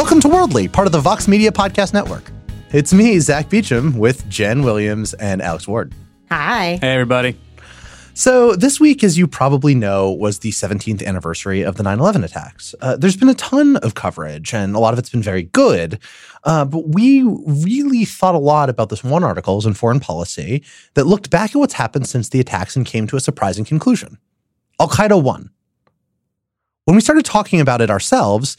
Welcome to Worldly, part of the Vox Media Podcast Network. It's me, Zack Beauchamp, with Jenn Williams and Alex Ward. Hi. Hey, everybody. So, this week, as you probably know, was the 17th anniversary of the 9 11 attacks. Uh, there's been a ton of coverage, and a lot of it's been very good. Uh, but we really thought a lot about this one article in Foreign Policy that looked back at what's happened since the attacks and came to a surprising conclusion Al Qaeda won. When we started talking about it ourselves,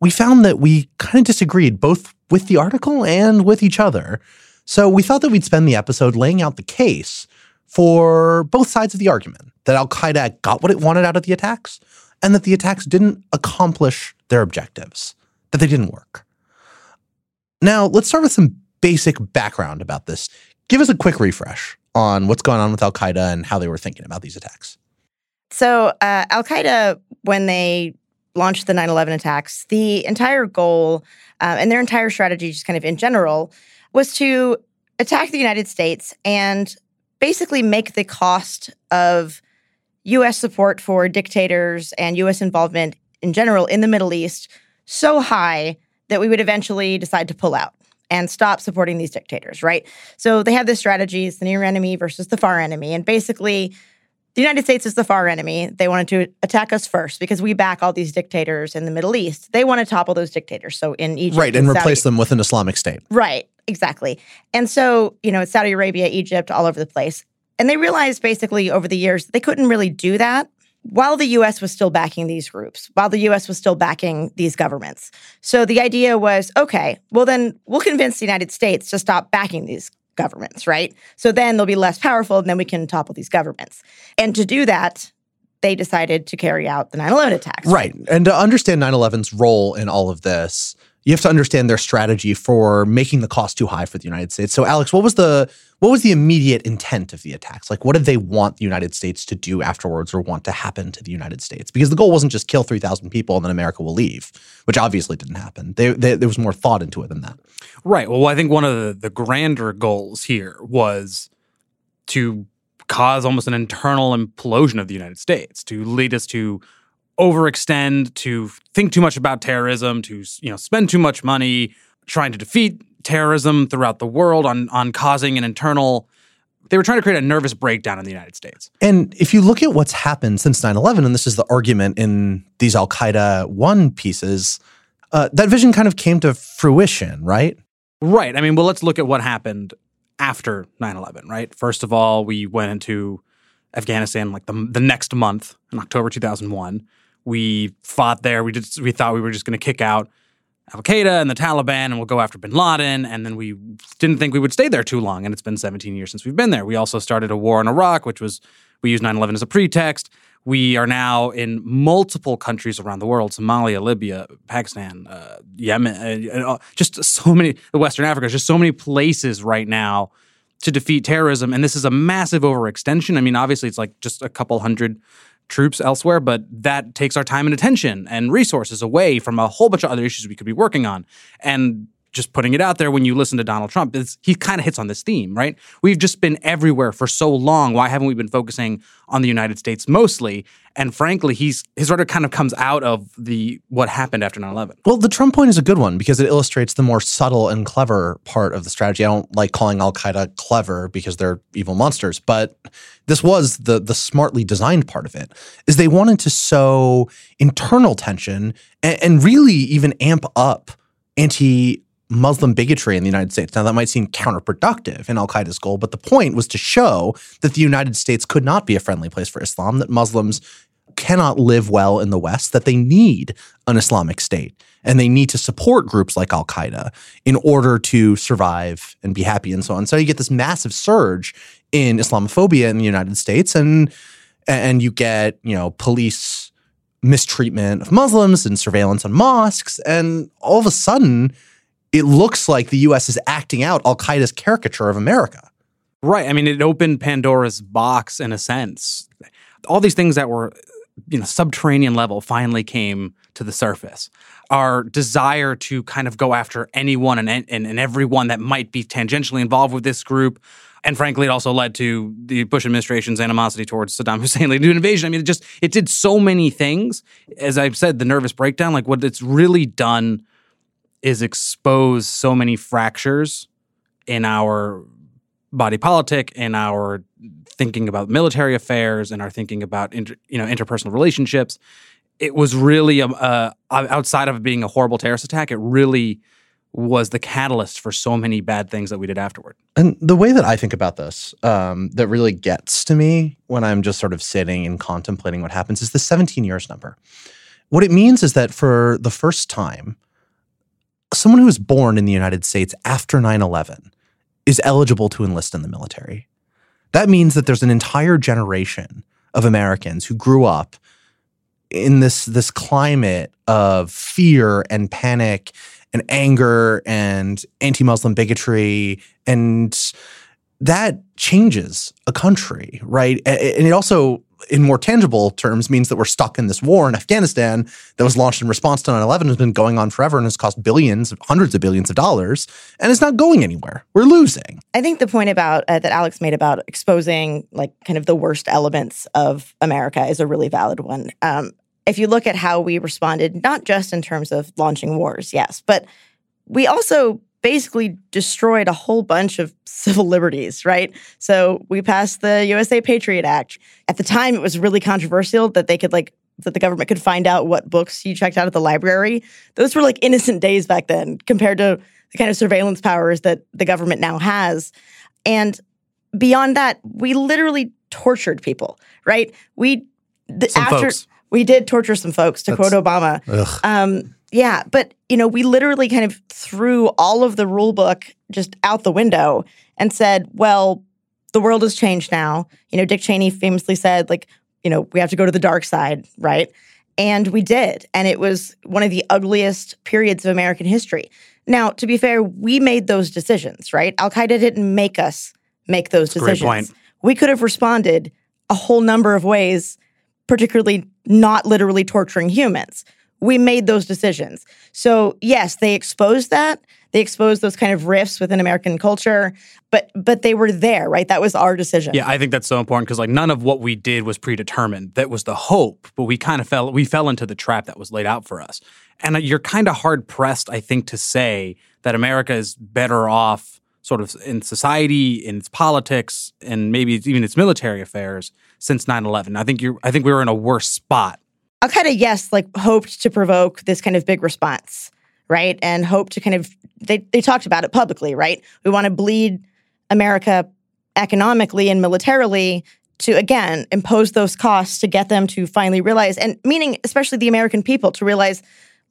we found that we kind of disagreed both with the article and with each other. So we thought that we'd spend the episode laying out the case for both sides of the argument that Al Qaeda got what it wanted out of the attacks and that the attacks didn't accomplish their objectives, that they didn't work. Now, let's start with some basic background about this. Give us a quick refresh on what's going on with Al Qaeda and how they were thinking about these attacks. So, uh, Al Qaeda, when they launched the 9 11 attacks, the entire goal uh, and their entire strategy, just kind of in general, was to attack the United States and basically make the cost of US support for dictators and US involvement in general in the Middle East so high that we would eventually decide to pull out and stop supporting these dictators, right? So they have this strategy, it's the near enemy versus the far enemy. And basically, the United States is the far enemy. They wanted to attack us first because we back all these dictators in the Middle East. They want to topple those dictators. So in Egypt, Right, and Saudi- replace them with an Islamic state. Right, exactly. And so, you know, it's Saudi Arabia, Egypt, all over the place. And they realized basically over the years they couldn't really do that while the US was still backing these groups, while the US was still backing these governments. So the idea was okay, well, then we'll convince the United States to stop backing these governments, right? So then they'll be less powerful and then we can topple these governments. And to do that, they decided to carry out the 9 11 attacks. Right. And to understand 9 11's role in all of this, you have to understand their strategy for making the cost too high for the United States. So, Alex, what was the what was the immediate intent of the attacks? Like, what did they want the United States to do afterwards, or want to happen to the United States? Because the goal wasn't just kill three thousand people and then America will leave, which obviously didn't happen. They, they, there was more thought into it than that. Right. Well, I think one of the, the grander goals here was to cause almost an internal implosion of the United States, to lead us to overextend, to think too much about terrorism, to you know spend too much money trying to defeat terrorism throughout the world on on causing an internal. They were trying to create a nervous breakdown in the United States. And if you look at what's happened since 9 11, and this is the argument in these Al Qaeda 1 pieces, uh, that vision kind of came to fruition, right? Right. I mean, well, let's look at what happened after 9 11, right? First of all, we went into Afghanistan like the, the next month in October 2001. We fought there. We just we thought we were just going to kick out Al Qaeda and the Taliban and we'll go after bin Laden. And then we didn't think we would stay there too long. And it's been 17 years since we've been there. We also started a war in Iraq, which was, we used 9 11 as a pretext. We are now in multiple countries around the world Somalia, Libya, Pakistan, uh, Yemen, uh, just so many, Western Africa, just so many places right now to defeat terrorism. And this is a massive overextension. I mean, obviously, it's like just a couple hundred troops elsewhere, but that takes our time and attention and resources away from a whole bunch of other issues we could be working on. And just putting it out there when you listen to Donald Trump, he kind of hits on this theme, right? We've just been everywhere for so long. Why haven't we been focusing on the United States mostly? And frankly, he's his rhetoric kind of comes out of the what happened after 9-11. Well, the Trump point is a good one because it illustrates the more subtle and clever part of the strategy. I don't like calling Al Qaeda clever because they're evil monsters, but this was the the smartly designed part of it. Is they wanted to sow internal tension and, and really even amp up anti Muslim bigotry in the United States. Now, that might seem counterproductive in Al Qaeda's goal, but the point was to show that the United States could not be a friendly place for Islam, that Muslims cannot live well in the West, that they need an Islamic state and they need to support groups like Al Qaeda in order to survive and be happy and so on. So you get this massive surge in Islamophobia in the United States, and and you get you know police mistreatment of Muslims and surveillance on mosques, and all of a sudden it looks like the U.S. is acting out Al Qaeda's caricature of America. Right. I mean, it opened Pandora's box in a sense. All these things that were, you know, subterranean level finally came to the surface. Our desire to kind of go after anyone and, and, and everyone that might be tangentially involved with this group. And frankly, it also led to the Bush administration's animosity towards Saddam Hussein leading to an invasion. I mean, it just it did so many things. As I've said, the nervous breakdown, like what it's really done is expose so many fractures in our body politic, in our thinking about military affairs, and our thinking about inter, you know interpersonal relationships. It was really a, a, outside of being a horrible terrorist attack. It really was the catalyst for so many bad things that we did afterward. And the way that I think about this, um, that really gets to me when I'm just sort of sitting and contemplating what happens, is the 17 years number. What it means is that for the first time, someone who was born in the United States after 9 11 is eligible to enlist in the military. That means that there's an entire generation of Americans who grew up in this, this climate of fear and panic and anger and anti-Muslim bigotry and that changes a country, right? And it also, in more tangible terms, means that we're stuck in this war in Afghanistan that was launched in response to 9 11, has been going on forever and has cost billions, hundreds of billions of dollars, and it's not going anywhere. We're losing. I think the point about uh, that Alex made about exposing like kind of the worst elements of America is a really valid one. Um, if you look at how we responded, not just in terms of launching wars, yes, but we also basically destroyed a whole bunch of civil liberties, right? So we passed the USA Patriot Act. At the time, it was really controversial that they could like that the government could find out what books you checked out at the library. Those were like innocent days back then compared to the kind of surveillance powers that the government now has. And beyond that, we literally tortured people, right? We the, after folks. we did torture some folks to That's, quote Obama. Um, yeah, but you know, we literally kind of threw all of the rule book just out the window and said, well, the world has changed now. You know, Dick Cheney famously said, like, you know, we have to go to the dark side, right? And we did. And it was one of the ugliest periods of American history. Now, to be fair, we made those decisions, right? Al Qaeda didn't make us make those decisions. We could have responded a whole number of ways, particularly not literally torturing humans we made those decisions. So yes, they exposed that. They exposed those kind of rifts within American culture, but but they were there, right? That was our decision. Yeah, I think that's so important because like none of what we did was predetermined. That was the hope, but we kind of fell we fell into the trap that was laid out for us. And uh, you're kind of hard pressed, I think, to say that America is better off sort of in society, in its politics, and maybe even its military affairs since 9/11. I think you I think we were in a worse spot Al Qaeda, yes, like hoped to provoke this kind of big response, right? And hope to kind of they they talked about it publicly, right? We want to bleed America economically and militarily to again impose those costs to get them to finally realize and meaning especially the American people to realize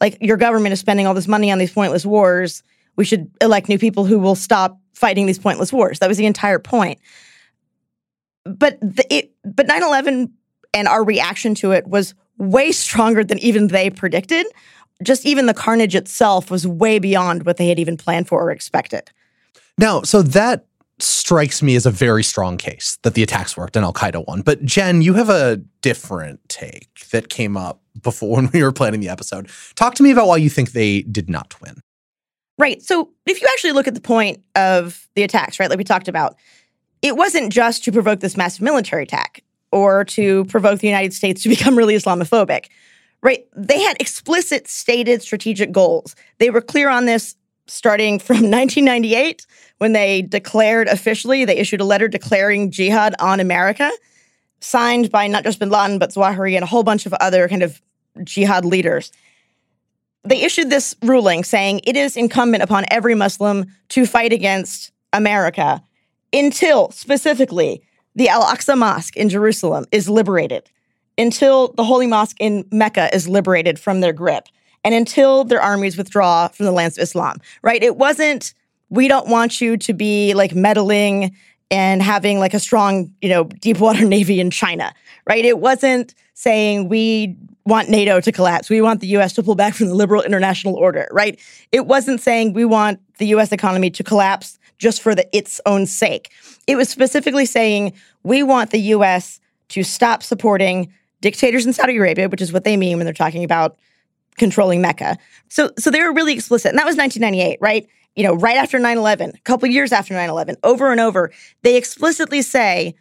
like your government is spending all this money on these pointless wars. We should elect new people who will stop fighting these pointless wars. That was the entire point. But the, it, but 9/11 and our reaction to it was way stronger than even they predicted. Just even the carnage itself was way beyond what they had even planned for or expected. Now, so that strikes me as a very strong case that the attacks worked and Al Qaeda won. But Jenn, you have a different take that came up before when we were planning the episode. Talk to me about why you think they did not win. Right. So if you actually look at the point of the attacks, right, like we talked about, it wasn't just to provoke this massive military attack or to provoke the United States to become really Islamophobic. Right? They had explicit stated strategic goals. They were clear on this starting from 1998 when they declared officially, they issued a letter declaring jihad on America, signed by not just bin Laden, but Zawahiri and a whole bunch of other kind of jihad leaders. They issued this ruling saying it is incumbent upon every Muslim to fight against America until specifically the Al Aqsa Mosque in Jerusalem is liberated, until the Holy Mosque in Mecca is liberated from their grip, and until their armies withdraw from the lands of Islam, right? It wasn't, we don't want you to be like meddling and having like a strong, you know, deep water navy in China, right? It wasn't saying we want NATO to collapse. We want the US to pull back from the liberal international order, right? It wasn't saying we want the US economy to collapse just for the its own sake. It was specifically saying we want the US to stop supporting dictators in Saudi Arabia, which is what they mean when they're talking about controlling Mecca. So so they were really explicit. And that was 1998, right? You know, right after 9/11, a couple years after 9/11, over and over, they explicitly say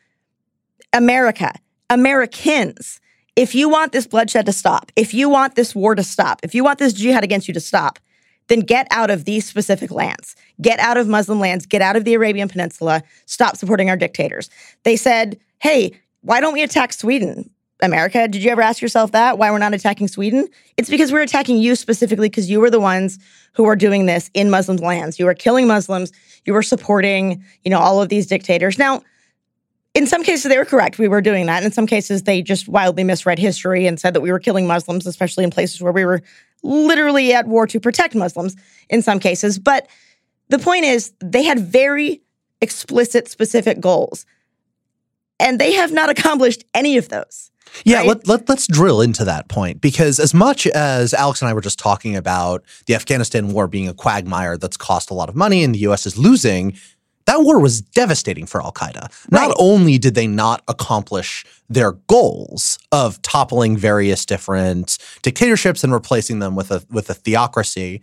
America, Americans, if you want this bloodshed to stop, if you want this war to stop, if you want this jihad against you to stop, then get out of these specific lands. Get out of Muslim lands, get out of the Arabian Peninsula, stop supporting our dictators. They said, hey, why don't we attack Sweden? America, did you ever ask yourself that? Why we're not attacking Sweden? It's because we're attacking you specifically because you were the ones who are doing this in Muslim lands. You are killing Muslims. You were supporting, you know, all of these dictators. Now, in some cases, they were correct. We were doing that. In some cases, they just wildly misread history and said that we were killing Muslims, especially in places where we were literally at war to protect Muslims in some cases. But the point is, they had very explicit, specific goals. And they have not accomplished any of those. Yeah, right? let, let, let's drill into that point because, as much as Alex and I were just talking about the Afghanistan war being a quagmire that's cost a lot of money and the US is losing, that war was devastating for Al Qaeda. Not only did they not accomplish their goals of toppling various different dictatorships and replacing them with a with a theocracy,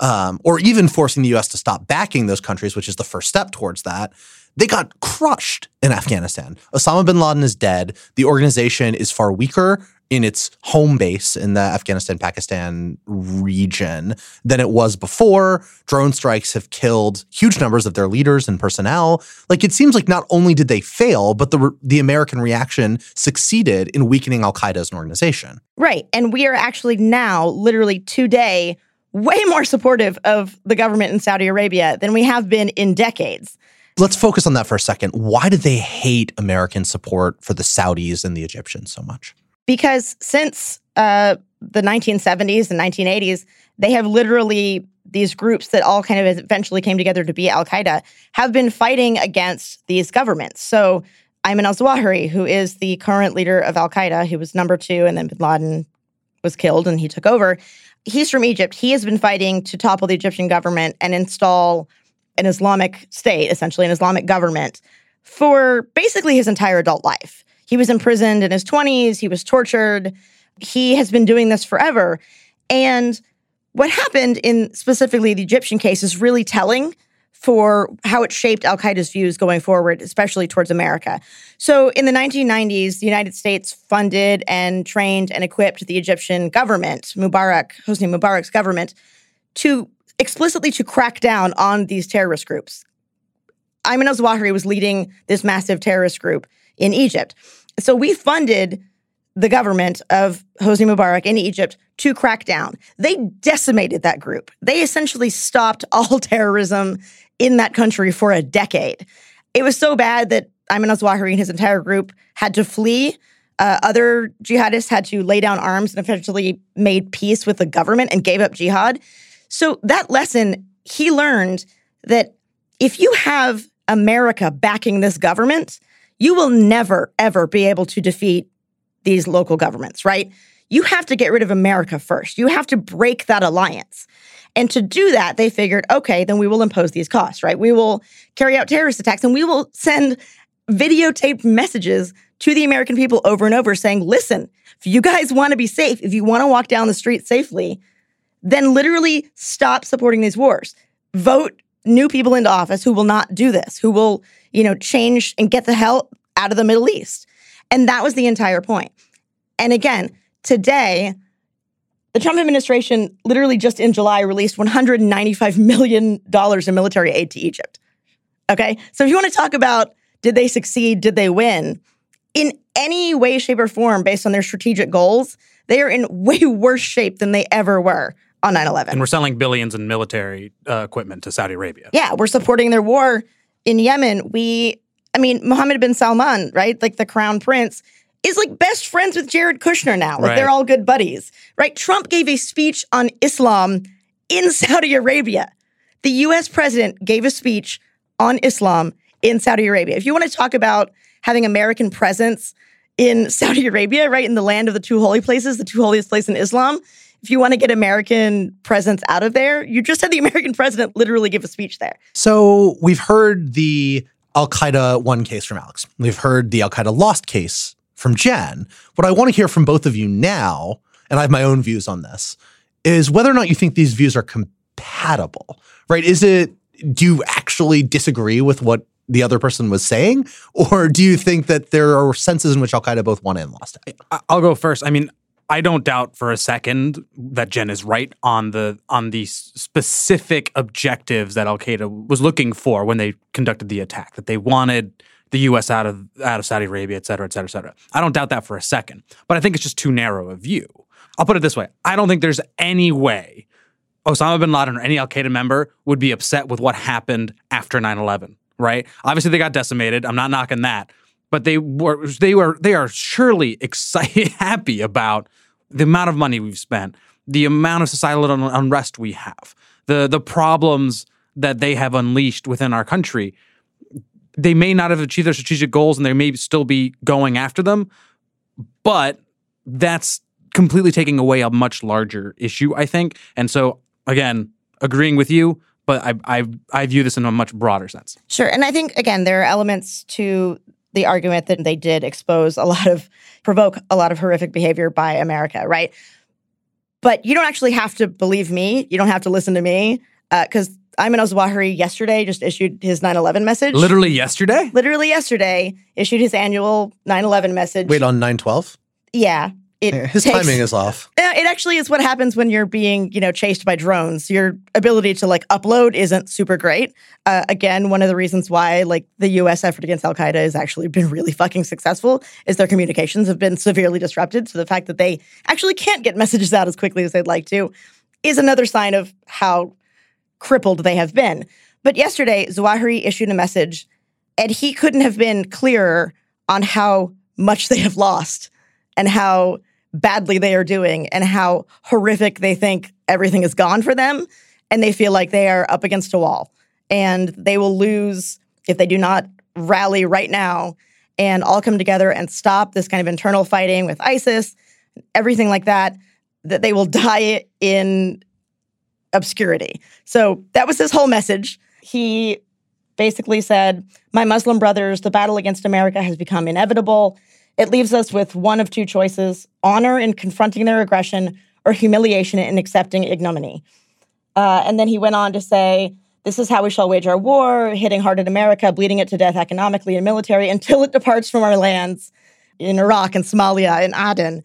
um, or even forcing the U.S. to stop backing those countries, which is the first step towards that. They got crushed in Afghanistan. Osama bin Laden is dead. The organization is far weaker in its home base in the Afghanistan Pakistan region than it was before. Drone strikes have killed huge numbers of their leaders and personnel. Like it seems like not only did they fail, but the the American reaction succeeded in weakening Al Qaeda as an organization. Right. And we are actually now, literally today, way more supportive of the government in Saudi Arabia than we have been in decades. Let's focus on that for a second. Why do they hate American support for the Saudis and the Egyptians so much? Because since uh, the 1970s and 1980s, they have literally, these groups that all kind of eventually came together to be Al Qaeda, have been fighting against these governments. So Ayman al Zawahiri, who is the current leader of Al Qaeda, who was number two, and then bin Laden was killed and he took over. He's from Egypt. He has been fighting to topple the Egyptian government and install an Islamic state, essentially an Islamic government, for basically his entire adult life. He was imprisoned in his 20s, he was tortured. He has been doing this forever. And what happened in specifically the Egyptian case is really telling for how it shaped Al Qaeda's views going forward, especially towards America. So, in the 1990s, the United States funded and trained and equipped the Egyptian government, Mubarak, Hosni Mubarak's government, to explicitly to crack down on these terrorist groups. Ayman al-Zawahiri was leading this massive terrorist group in Egypt. So we funded the government of Hosni Mubarak in Egypt to crack down. They decimated that group. They essentially stopped all terrorism in that country for a decade. It was so bad that Ayman al-Zawahiri and his entire group had to flee. Uh, other jihadists had to lay down arms and eventually made peace with the government and gave up jihad. So that lesson, he learned that if you have America backing this government, you will never, ever be able to defeat these local governments, right? You have to get rid of America first. You have to break that alliance. And to do that, they figured, okay, then we will impose these costs, right? We will carry out terrorist attacks and we will send videotaped messages to the American people over and over saying, listen, if you guys want to be safe, if you want to walk down the street safely, then literally stop supporting these wars. Vote new people into office who will not do this, who will, you know, change and get the hell out of the Middle East. And that was the entire point. And again, today, the Trump administration literally just in July released $195 million in military aid to Egypt. Okay. So if you want to talk about did they succeed, did they win, in any way, shape, or form based on their strategic goals, they are in way worse shape than they ever were on 9 11. And we're selling billions in military uh, equipment to Saudi Arabia. Yeah, we're supporting their war in Yemen. We, I mean, Mohammed bin Salman, right? Like the crown prince is like best friends with Jared Kushner now. Like Right. they're all good buddies, right? Trump gave a speech on Islam in Saudi Arabia. The US president gave a speech on Islam in Saudi Arabia. If you want to talk about having American presence in Saudi Arabia, right, in the land of the two holy places, the two holiest place in Islam, if you want to get American presence out of there, you just had the American president literally give a speech there. So we've heard the Al Qaeda won case from Alex. We've heard the Al Qaeda lost case from Jenn. What I want to hear from both of you now, and I have my own views on this, is whether or not you think these views are compatible, right? Is it, do you actually disagree with what the other person was saying? Or do you think that there are senses in which Al Qaeda both won and lost? I'll go first. I mean, I don't doubt for a second that Jenn is right on the on the specific objectives that Al Qaeda was looking for when they conducted the attack. That they wanted the U.S. out of out of Saudi Arabia, et cetera, et cetera, et cetera. I don't doubt that for a second, but I think it's just too narrow a view. I'll put it this way: I don't think there's any way Osama bin Laden or any Al Qaeda member would be upset with what happened after 9/11. Right? Obviously, they got decimated. I'm not knocking that, but they were they were they are surely excited, happy about the amount of money we've spent, the amount of societal unrest we have, the the problems that they have unleashed within our country. They may not have achieved their strategic goals, and they may still be going after them, but that's completely taking away a much larger issue, I think. And so, again, agreeing with you, but I, I I view this in a much broader sense. Sure, and I think again there are elements to the argument that they did expose a lot of provoke a lot of horrific behavior by America, right? But you don't actually have to believe me. You don't have to listen to me because uh, Ayman al-Zawahiri yesterday just issued his 9/11 message. Literally yesterday. Literally yesterday issued his annual 9/11 message. Wait on 9/12. Yeah, it his takes, timing is off. It actually is what happens when you're being, you know, chased by drones. Your ability to like upload isn't super great. Uh, again, one of the reasons why like the U.S. effort against Al Qaeda has actually been really fucking successful is their communications have been severely disrupted. So the fact that they actually can't get messages out as quickly as they'd like to is another sign of how crippled they have been. But yesterday, Zawahiri issued a message, and he couldn't have been clearer on how much they have lost and how badly they are doing and how horrific they think everything is gone for them. And they feel like they are up against a wall and they will lose if they do not rally right now and all come together and stop this kind of internal fighting with ISIS, everything like that, that they will die in obscurity. So that was his whole message. He basically said, My Muslim brothers, the battle against America has become inevitable. It leaves us with one of two choices honor in confronting their aggression or humiliation in accepting ignominy. Uh, and then he went on to say, This is how we shall wage our war, hitting hard at America, bleeding it to death economically and military until it departs from our lands in Iraq and Somalia and Aden.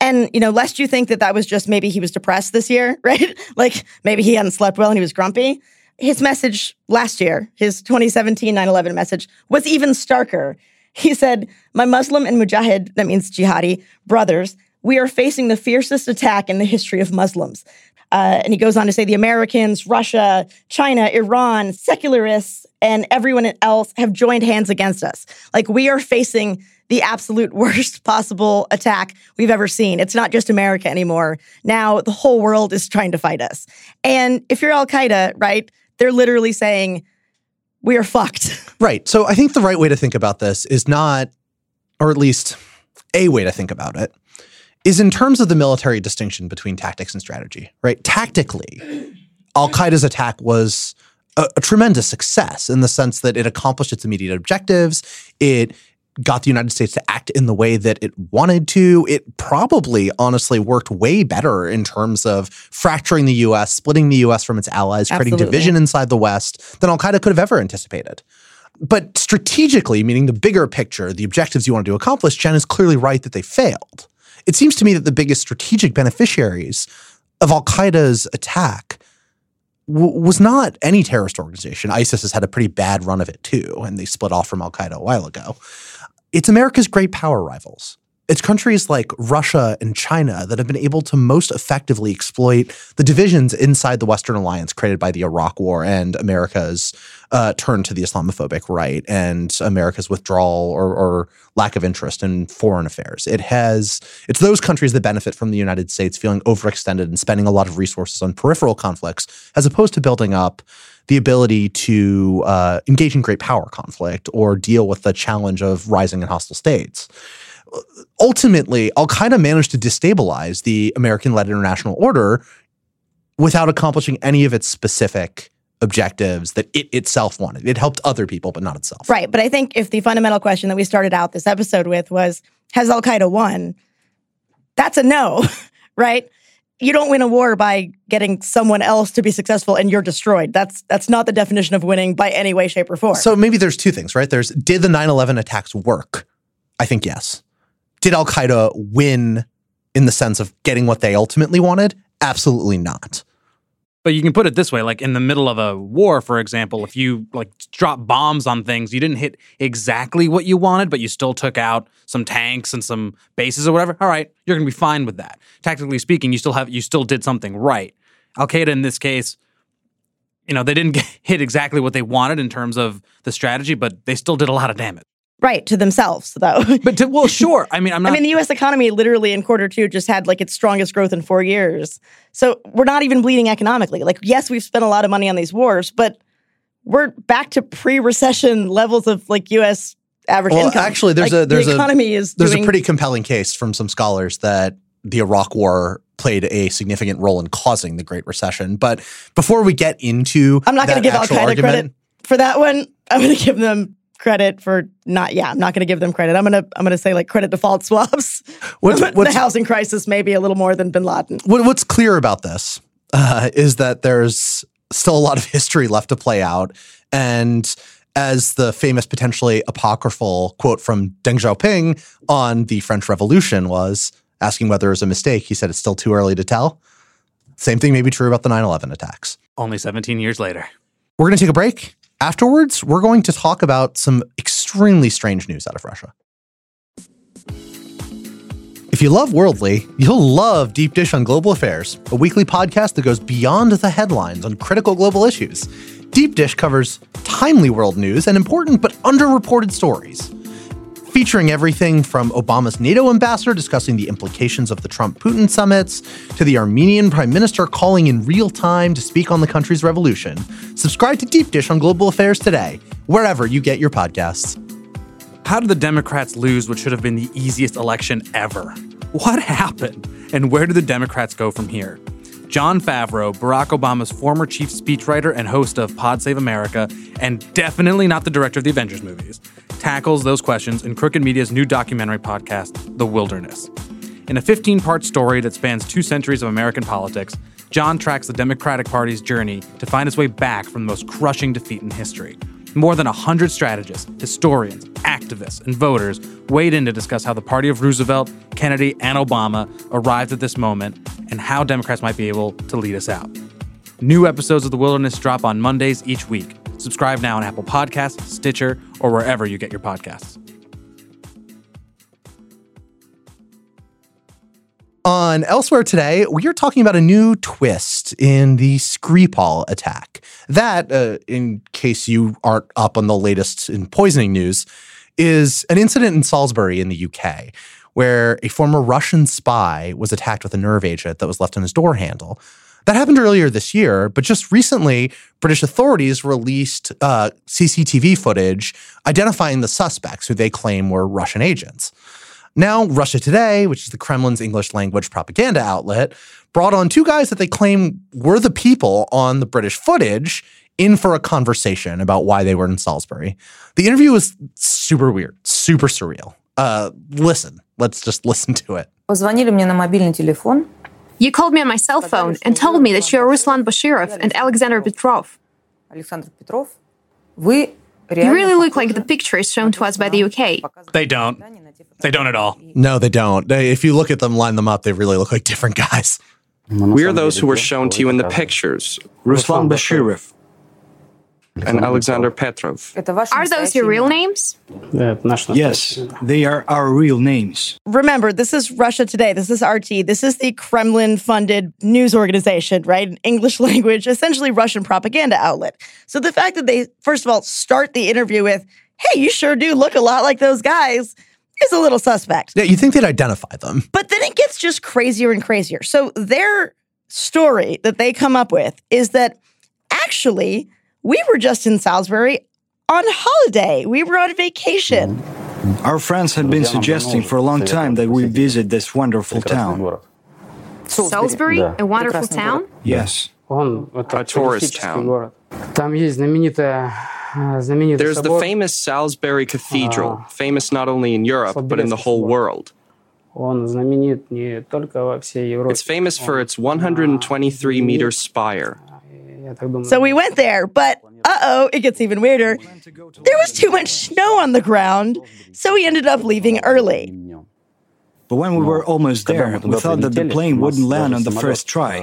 And, you know, lest you think that that was just maybe he was depressed this year, right? like maybe he hadn't slept well and he was grumpy. His message last year, his 2017 9 11 message, was even starker. He said, My Muslim and Mujahid, that means jihadi, brothers, we are facing the fiercest attack in the history of Muslims. Uh, and he goes on to say the Americans, Russia, China, Iran, secularists, and everyone else have joined hands against us. Like we are facing the absolute worst possible attack we've ever seen. It's not just America anymore. Now the whole world is trying to fight us. And if you're Al Qaeda, right, they're literally saying, we are fucked. Right. So I think the right way to think about this is not, or at least a way to think about it, is in terms of the military distinction between tactics and strategy, right? Tactically, Al Qaeda's attack was a, a, tremendous success in the sense that it accomplished its immediate objectives. It got the United States to act in the way that it wanted to. It probably honestly worked way better in terms of fracturing the US, splitting the US from its allies, Absolutely. creating division inside the West than Al Qaeda could have ever anticipated. But strategically, meaning the bigger picture, the objectives you wanted to accomplish, Jenn is clearly right that they failed. It seems to me that the biggest strategic beneficiaries of Al Qaeda's attack w- was not any terrorist organization. ISIS has had a pretty bad run of it too, and they split off from Al Qaeda a while ago it's America's great power rivals. It's countries like Russia and China that have been able to most effectively exploit the divisions inside the Western alliance created by the Iraq War and America's uh, turn to the Islamophobic right and America's withdrawal or, or, lack of interest in foreign affairs. It has it's those countries that benefit from the United States feeling overextended and spending a lot of resources on peripheral conflicts as opposed to building up the ability to uh, engage in great power conflict or deal with the challenge of rising and hostile states. Ultimately, Al Qaeda managed to destabilize the American led international order without accomplishing any of its specific objectives that it itself wanted. It helped other people, but not itself. Right. But I think if the fundamental question that we started out this episode with was Has Al Qaeda won? That's a no, right? You don't win a war by getting someone else to be successful and you're destroyed. That's that's not the definition of winning by any way, shape, or form. So maybe there's two things, right? There's did the 9-11 attacks work? I think yes. Did Al Qaeda win in the sense of getting what they ultimately wanted? Absolutely not. But you can put it this way, like in the middle of a war, for example, if you like drop bombs on things, you didn't hit exactly what you wanted, but you still took out some tanks and some bases or whatever. All right, you're going to be fine with that. Tactically speaking, you still have you still did something right. Al Qaeda in this case, you know, they didn't get, hit exactly what they wanted in terms of the strategy, but they still did a lot of damage. Right to themselves, though. But to, well, sure. I mean, I'm not. I mean, the U.S. economy literally in quarter two just had like its strongest growth in four years. So we're not even bleeding economically. Like, yes, we've spent a lot of money on these wars, but we're back to pre-recession levels of like U.S. average Well, income. actually, there's Like, a there's the a is there's doing, a pretty compelling case from some scholars that the Iraq War played a significant role in causing the Great Recession. But before we get into I'm not going to give Al actual Qaeda argument- credit for that one. I'm going to give them credit for not. Yeah, I'm not going to give them credit. I'm going to I'm going to say like credit default swaps. What's- the housing crisis maybe a little more than Bin Laden. What, what's clear about this uh, is that there's still a lot of history left to play out. And as the famous, potentially apocryphal quote from Deng Xiaoping on the French Revolution was asking whether it was a mistake, he said it's still too early to tell. Same thing may be true about the 9 11 attacks. only 17 years later. We're going to take a break. Afterwards, we're going to talk about some extremely strange news out of Russia. If you love Worldly, you'll love Deep Dish on Global Affairs, a weekly podcast that goes beyond the headlines on critical global issues. Deep Dish covers timely world news and important but underreported stories. Featuring everything from Obama's NATO ambassador discussing the implications of the Trump Putin summits to the Armenian prime minister calling in real time to speak on the country's revolution. Subscribe to Deep Dish on Global Affairs today, wherever you get your podcasts. How did the Democrats lose what should have been the easiest election ever? What happened? And where do the Democrats go from here? Jon Favreau, Barack Obama's former chief speechwriter and host of Pod Save America, and definitely not the director of the Avengers movies, tackles those questions in Crooked Media's new documentary podcast, The Wilderness. In a 15 part story that spans two centuries of American politics, Jon tracks the Democratic Party's journey to find its way back from the most crushing defeat in history. More than 100 strategists, historians, activists, and voters weighed in to discuss how the party of Roosevelt, Kennedy, and Obama arrived at this moment and how Democrats might be able to lead us out. New episodes of The Wilderness drop on Mondays each week. Subscribe now on Apple Podcasts, Stitcher, or wherever you get your podcasts. On Elsewhere today, we are talking about a new twist in the Skripal attack. That, uh, in case you aren't up on the latest in poisoning news, is an incident in Salisbury in the UK where a former Russian spy was attacked with a nerve agent that was left on his door handle. That happened earlier this year, but just recently, British authorities released uh, CCTV footage identifying the suspects who they claim were Russian agents. Now, Russia Today, which is the Kremlin's English language propaganda outlet, brought on two guys that they claim were the people on the British footage in for a conversation about why they were in Salisbury. The interview was super weird, super surreal. Uh, listen, let's just listen to it. Позвонили мне на мобильный телефон. You called me on my cell phone and told me that you are Ruslan Boshirov and Alexander Petrov. You really look like the pictures shown to us by the UK. They don't. They don't at all. No, they don't. They, if you look at them, line them up, they really look like different guys. We are those who were shown to you in the pictures. Ruslan Boshirov, and Alexander Petrov. Are those your real names? Yes, they are our real names. Remember, this is Russia Today. This is RT. This is the Kremlin funded news organization, right? English language, essentially Russian propaganda outlet. So the fact that they, first of all, start the interview with, hey, you sure do look a lot like those guys is a little suspect. Yeah, you think they'd identify them. But then it gets just crazier and crazier. So their story that they come up with is that actually we were just in Salisbury on holiday. We were on vacation. Our friends had been suggesting for a long time that we visit this wonderful town. Salisbury, a wonderful town? Yes. A tourist town. There's the famous Salisbury Cathedral, famous not only in Europe, but in the whole world. It's famous for its 123 meter spire, so we went there, but uh oh, it gets even weirder. There was too much snow on the ground, so we ended up leaving early. But when we were almost there, we thought that the plane wouldn't land on the first try,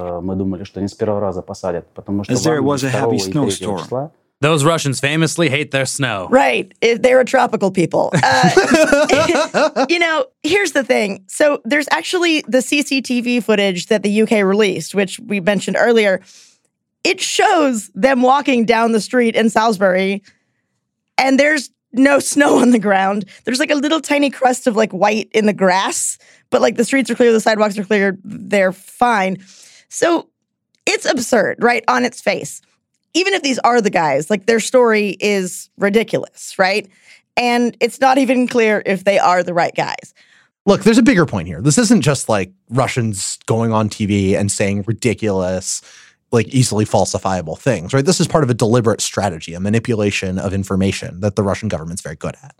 as there was a heavy snowstorm. Those Russians famously hate their snow. Right. Eh, They're a tropical people. Uh, you know, here's the thing. So there's actually the CCTV footage that the UK released, which we mentioned earlier. It shows them walking down the street in Salisbury, and there's no snow on the ground. There's like a little tiny crust of like white in the grass, but like the streets are clear, the sidewalks are clear, they're fine. So it's absurd, right? On its face even if these are the guys, like their story is ridiculous, right? And it's not even clear if they are the right guys. Look, there's a bigger point here. This isn't just like Russians going on TV and saying ridiculous, like easily falsifiable things, right? This is part of a deliberate strategy, a manipulation of information that the Russian government's very good at.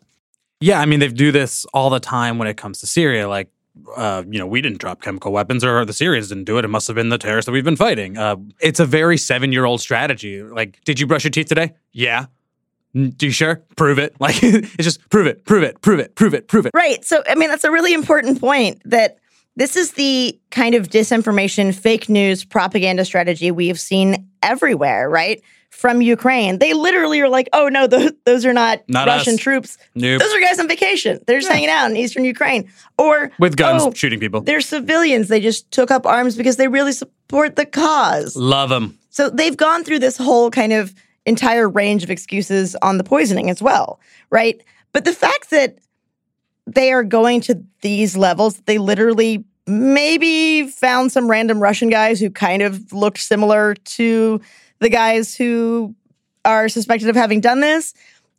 Yeah, I mean they do this all the time when it comes to Syria. Like, uh, you know, we didn't drop chemical weapons, or the Syrians didn't do it. It must have been the terrorists that we've been fighting. Uh, it's a very seven-year-old strategy. Like, did you brush your teeth today? Yeah. "Mm, Do you sure? Prove it. Like, it's just prove it, prove it, prove it, prove it, prove it. Right. So, I mean, that's a really important point that this is the kind of disinformation, fake news, propaganda strategy we've seen everywhere, right? From Ukraine. They literally are like, oh, no, those, those are not, Not Russian us. troops. Nope. Those are guys on vacation. They're just hanging out in eastern Ukraine. Or With guns, "Oh, shooting people. They're civilians. They just took up arms because they really support the cause. Love them. So they've gone through this whole kind of entire range of excuses on the poisoning as well, right? But the fact that they are going to these levels, they literally maybe found some random Russian guys who kind of looked similar to the guys who are suspected of having done this.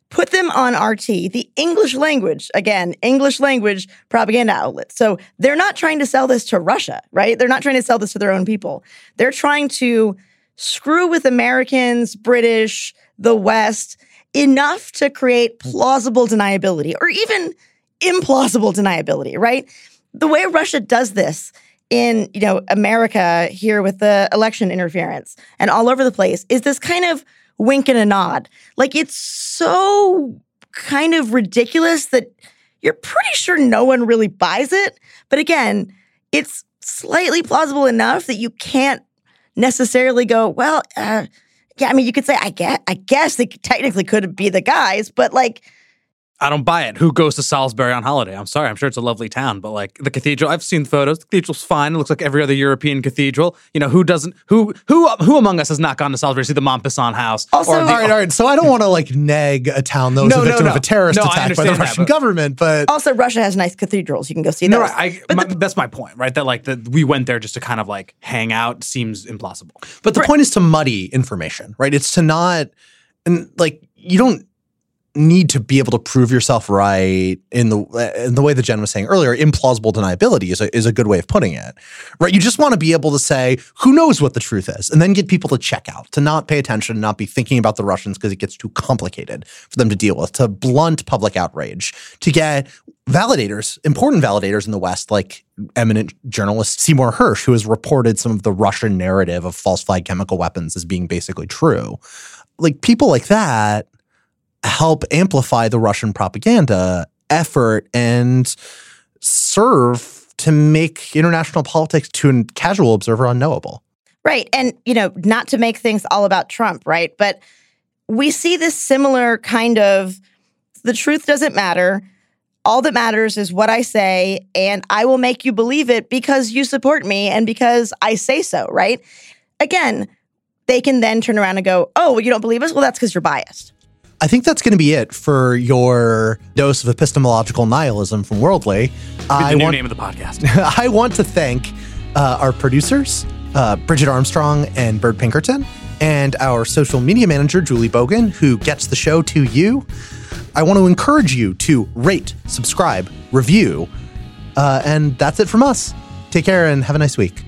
Put them on RT, the English language, again, English language propaganda outlet. So they're not trying to sell this to Russia, right? They're not trying to sell this to their own people. They're trying to screw with Americans, British, the West enough to create plausible deniability or even implausible deniability, right? The way Russia does this in, you know, America here with the election interference and all over the place is this kind of wink and a nod. Like it's so kind of ridiculous that you're pretty sure no one really buys it. But again, it's slightly plausible enough that you can't necessarily go, well, uh, yeah, I mean, you could say, I guess, I guess they technically could be the guys, but like, I don't buy it. Who goes to Salisbury on holiday? I'm sorry. I'm sure it's a lovely town, but like the cathedral, I've seen photos. The cathedral's fine. It looks like every other European cathedral. You know, who doesn't? Who who who among us has not gone to Salisbury to see the Mompesson house? Also- or the, all right, all right. So I don't want to like neg a town that was No, a no, victim of a terrorist No, attack by the understand that, Russian but- government, but also Russia has nice cathedrals. You can go see No, those. right. I, But my- the- that's my point, right? That like that we went there just to kind of like hang out seems implausible. But the point is to muddy information, right? It's to not and like you don't need to be able to prove yourself right in the in the way that Jenn was saying earlier. Implausible deniability is a, is a good way of putting it, right? You just want to be able to say who knows what the truth is, and then get people to check out, to not pay attention, not be thinking about the Russians because it gets too complicated for them to deal with, to blunt public outrage, to get validators, important validators in the West, like eminent journalist Seymour Hersh, who has reported some of the Russian narrative of falsified chemical weapons as being basically true. Like people like that help amplify the Russian propaganda effort and serve to make international politics to a casual observer unknowable. Right. And, you know, not to make things all about Trump, right? But we see this similar kind of the truth doesn't matter. All that matters is what I say, and I will make you believe it because you support me and because I say so, right? Again, they can then turn around and go, oh, well, you don't believe us? Well, that's because you're biased. I think that's going to be it for your dose of epistemological nihilism from Worldly. I new want, name of the podcast. I want to thank uh, our producers, uh, Bridget Armstrong and Bird Pinkerton, and our social media manager, Julie Bogan, who gets the show to you. I want to encourage you to rate, subscribe, review, uh, and that's it from us. Take care and have a nice week.